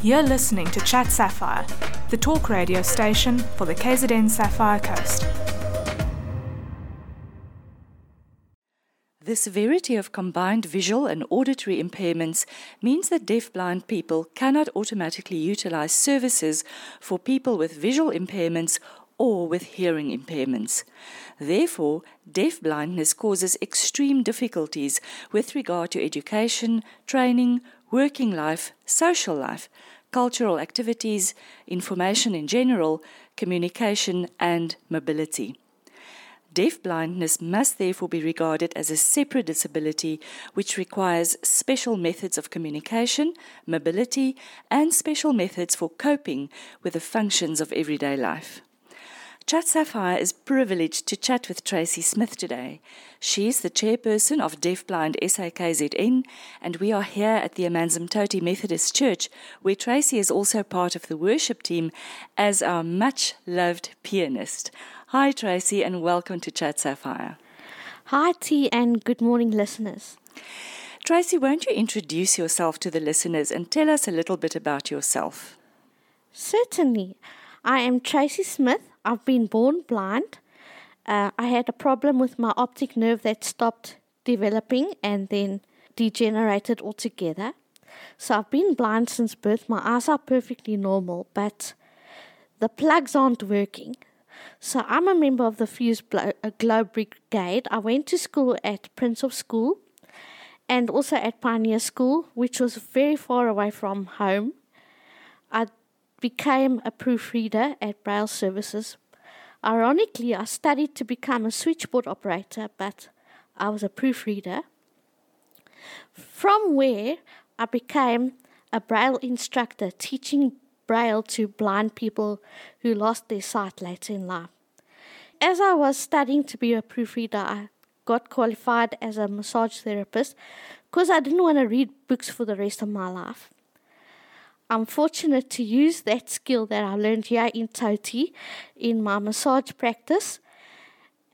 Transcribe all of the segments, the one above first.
You're listening to Chat Sapphire, the talk radio station for the KZN Sapphire Coast. The severity of combined visual and auditory impairments means that deafblind people cannot automatically utilize services for people with visual impairments or with hearing impairments. Therefore, deafblindness causes extreme difficulties with regard to education, training, working life, social life, cultural activities, information in general, communication, and mobility. Deafblindness must therefore be regarded as a separate disability which requires special methods of communication, mobility, and special methods for coping with the functions of everyday life. Chat Sapphire is privileged to chat with Tracy Smith today. She is the chairperson of Deafblind SAKZN, and we are here at the Amanzimtoti Methodist Church, where Tracy is also part of the worship team as our much loved pianist. Hi, Tracy, and welcome to Chat Sapphire. Hi, T, and good morning, listeners. Tracy, won't you introduce yourself to the listeners and tell us a little bit about yourself? Certainly. I am Tracy Smith. I've been born blind. Uh, I had a problem with my optic nerve that stopped developing and then degenerated altogether. So I've been blind since birth. My eyes are perfectly normal, but the plugs aren't working. So I'm a member of the Fuse Glow Brigade. I went to school at Prinshof School and also at Pioneer School, which was very far away from home. Became a proofreader at Braille Services. Ironically, I studied to become a switchboard operator, but I was a proofreader. From where I became a Braille instructor, teaching Braille to blind people who lost their sight later in life. As I was studying to be a proofreader, I got qualified as a massage therapist because I didn't want to read books for the rest of my life. I'm fortunate to use that skill that I learned here in Toti in my massage practice,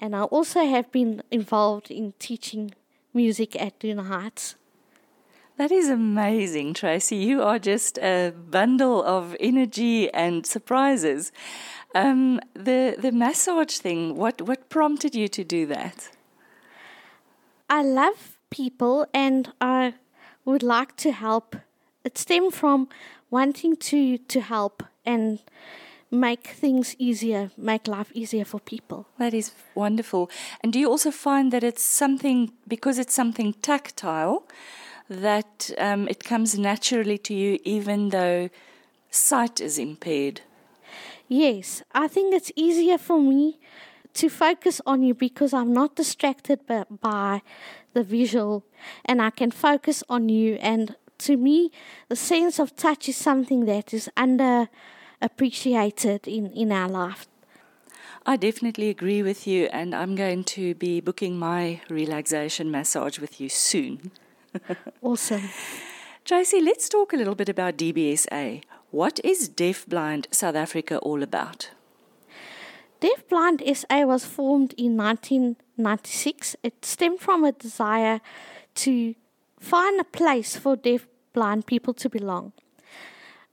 and I also have been involved in teaching music at Duna Heights. That is amazing, Tracy. You are just a bundle of energy and surprises. Um, the the massage thing. What what prompted you to do that? I love people, and I would like to help. It stemmed from wanting to to help and make things easier, make life easier for people. That is wonderful. And do you also find that it's something because it's something tactile? that um, it comes naturally to you even though sight is impaired? Yes, I think it's easier for me to focus on you because I'm not distracted by, by the visual and I can focus on you. And to me, the sense of touch is something that is underappreciated in, in our life. I definitely agree with you, and I'm going to be booking my relaxation massage with you soon. awesome. Tracy, let's talk a little bit about DBSA. What is Deafblind South Africa all about? Deafblind SA was formed in 1996. It stemmed from a desire to find a place for deaf-blind people to belong.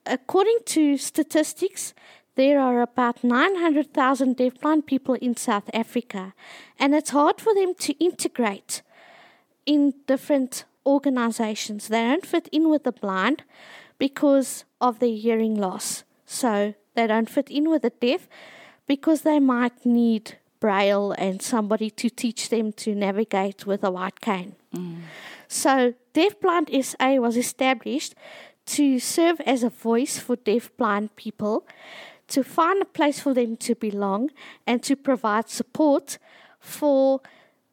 According to statistics, there are about 900,000 deaf-blind people in South Africa, and it's hard for them to integrate in different organizations. They don't fit in with the blind because of their hearing loss. So they don't fit in with the deaf because they might need braille and somebody to teach them to navigate with a white cane. Mm. So Deafblind SA was established to serve as a voice for deafblind people, to find a place for them to belong, and to provide support for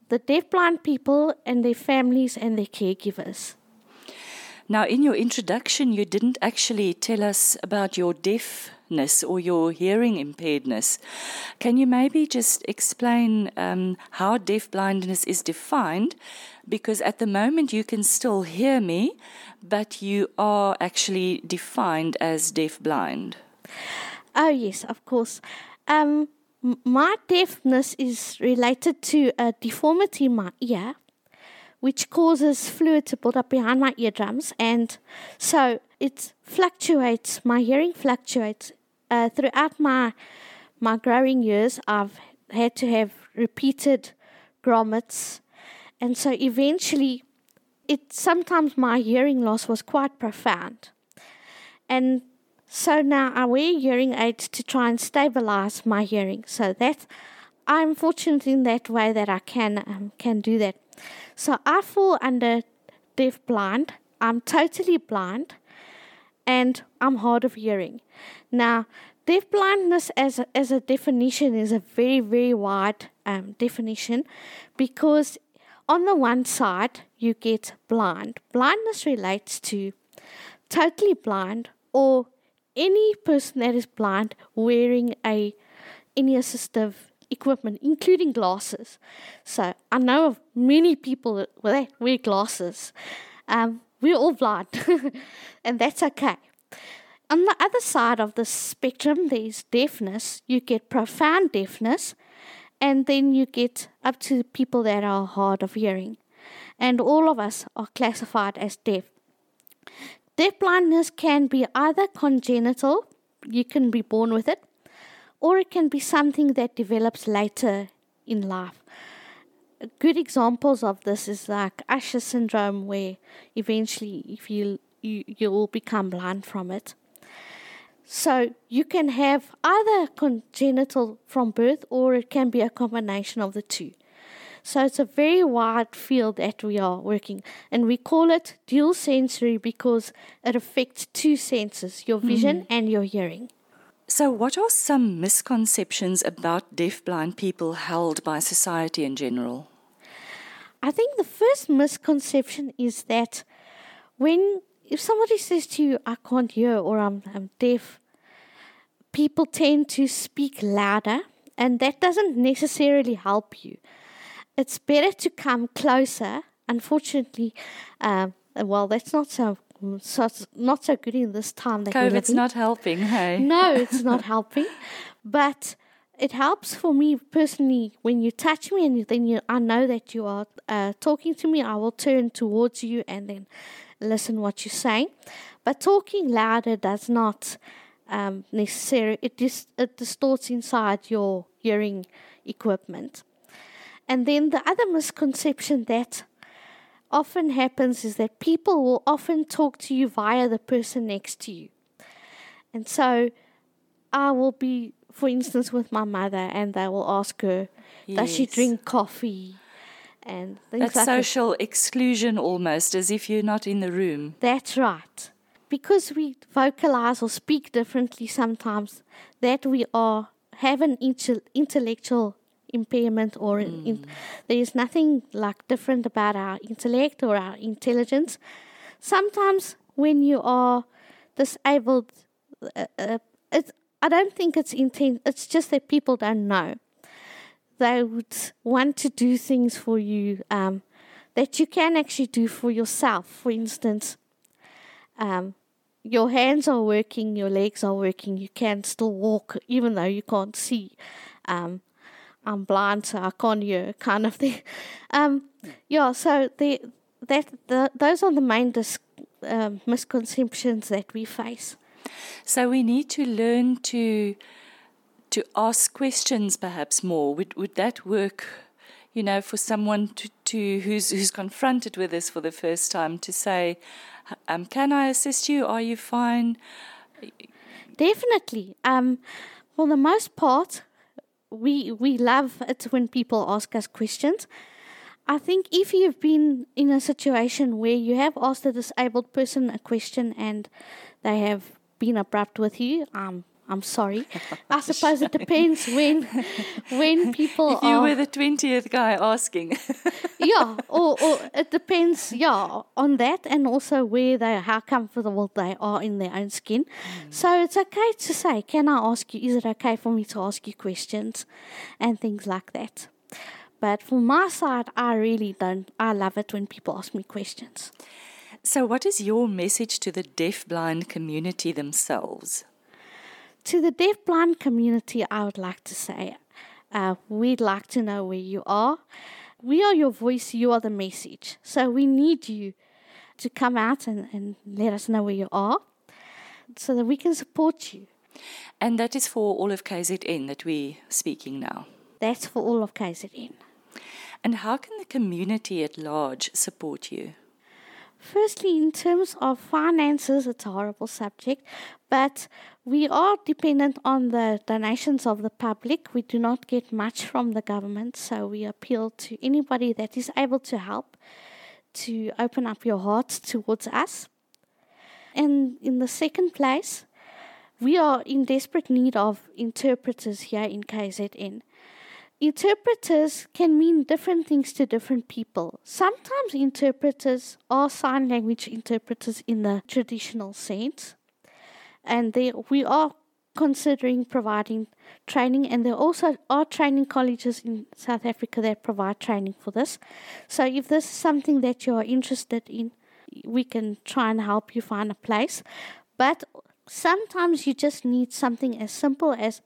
the deafblind people and their families and their caregivers. Now, in your introduction, you didn't actually tell us about your deafness or your hearing impairedness. Can you maybe just explain um, how deafblindness is defined? Because at the moment you can still hear me, but you are actually defined as deafblind. Oh, yes, of course. Um, my deafness is related to a deformity in my ear, which causes fluid to build up behind my eardrums. And so it fluctuates, my hearing fluctuates. Uh, throughout my, my growing years, I've had to have repeated grommets. And so eventually, it sometimes my hearing loss was quite profound. And so now I wear hearing aids to try and stabilize my hearing. So that I'm fortunate in that way that I can um, can do that. So I fall under deaf blind. I'm totally blind, and I'm hard of hearing. Now, deaf blindness as a, as a definition is a very very wide um, definition, because on the one side you get blind. Blindness relates to totally blind or any person that is blind wearing a any assistive equipment, including glasses. So I know of many people that wear glasses. Um, we're all blind, and that's okay. On the other side of the spectrum, there's deafness. You get profound deafness, and then you get up to people that are hard of hearing. And all of us are classified as deaf. Deaf blindness can be either congenital, you can be born with it, or it can be something that develops later in life. Good examples of this is like Usher syndrome, where eventually, if you you, you will become blind from it. So you can have either congenital from birth, or it can be a combination of the two. So it's a very wide field that we are working, and we call it dual sensory because it affects two senses your vision mm. and your hearing. So, what are some misconceptions about deaf-blind people held by society in general? I think the first misconception is that when if somebody says to you, "I can't hear" or "I'm, I'm deaf," people tend to speak louder, and that doesn't necessarily help you it's better to come closer. Unfortunately, um, well, that's not so so it's not so good in this time that COVID's not helping, hey? No, it's not helping. But it helps for me personally when you touch me and then you, I know that you are uh, talking to me. I will turn towards you and then listen what you're saying. But talking louder does not um, necessarily it dis- it distorts inside your hearing equipment. And then the other misconception that often happens is that people will often talk to you via the person next to you. And so I will be, for instance, with my mother, and they will ask her, yes. Does she drink coffee? And That's like social that. exclusion almost, as if you're not in the room. That's right. Because we vocalize or speak differently sometimes, that we are have an intellectual impairment or mm. in, there is nothing like different about our intellect or our intelligence. Sometimes when you are disabled, uh, uh, it's, I don't think it's intent. It's just that people don't know. They would want to do things for you um, that you can actually do for yourself. For instance, um, your hands are working, your legs are working, you can still walk even though you can't see. Um, I'm blind, so I can't hear, kind of thing. Um, yeah, so the that the, those are the main dis, um, misconceptions that we face. So we need to learn to to ask questions, perhaps more. Would would that work? You know, for someone to, to who's who's confronted with this for the first time, to say, um, "Can I assist you? Are you fine?" Definitely. Um, for the most part, we we love it when people ask us questions. I think if you've been in a situation where you have asked a disabled person a question and they have been abrupt with you, um, I'm sorry. I suppose it depends when when people if you are, were the twentieth guy asking. yeah, or, or it depends, yeah, on that and also where they how comfortable they are in their own skin. Mm. So it's okay to say, Can I ask you is it okay for me to ask you questions and things like that? But for my side I really don't I love it when people ask me questions. So what is your message to the deaf blind community themselves? to the deaf-blind community, I would like to say uh, we'd like to know where you are. We are your voice, you are the message. So we need you to come out and, and let us know where you are so that we can support you. And that is for all of KZN that we're speaking now. That's for all of KZN. And how can the community at large support you? Firstly, in terms of finances, it's a horrible subject, but we are dependent on the donations of the public. We do not get much from the government, so we appeal to anybody that is able to help to open up your heart towards us. And in the second place, we are in desperate need of interpreters here in KZN. Interpreters can mean different things to different people. Sometimes interpreters are sign language interpreters in the traditional sense, and they, we are considering providing training, and there also are training colleges in South Africa that provide training for this. So, if this is something that you are interested in, we can try and help you find a place. But sometimes you just need something as simple as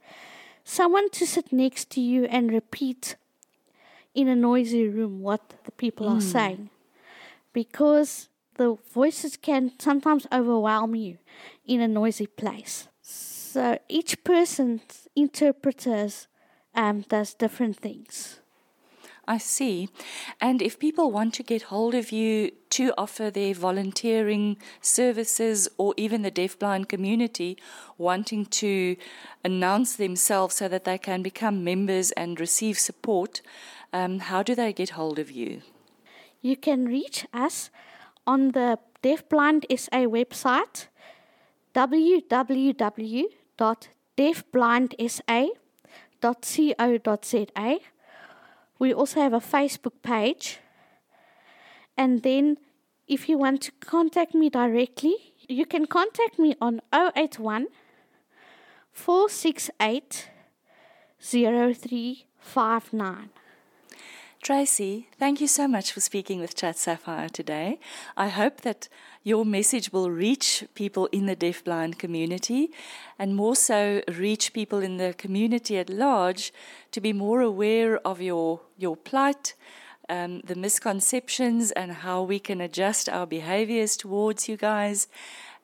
someone to sit next to you and repeat in a noisy room what the people mm. are hmm. saying because the voices can sometimes overwhelm you in a noisy place. So each person's interpreters um, does different things. I see. And if people want to get hold of you to offer their volunteering services or even the deafblind community wanting to announce themselves so that they can become members and receive support, um, how do they get hold of you? You can reach us on the Deafblind SA website www.deafblindsa.co.za we also have a Facebook page. And then if you want to contact me directly, you can contact me on 081 468 0359. Tracy, thank you so much for speaking with Chat Sapphire today. I hope that your message will reach people in the deafblind community and more so reach people in the community at large to be more aware of your, your plight, um, the misconceptions, and how we can adjust our behaviors towards you guys,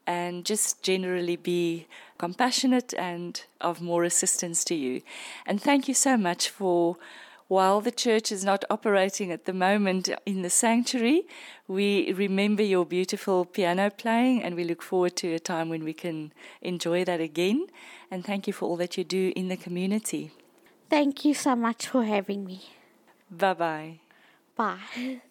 and just generally be compassionate and of more assistance to you. And thank you so much for while the church is not operating at the moment in the sanctuary, we remember your beautiful piano playing and we look forward to a time when we can enjoy that again. And thank you for all that you do in the community. Thank you so much for having me. Bye-bye. Bye.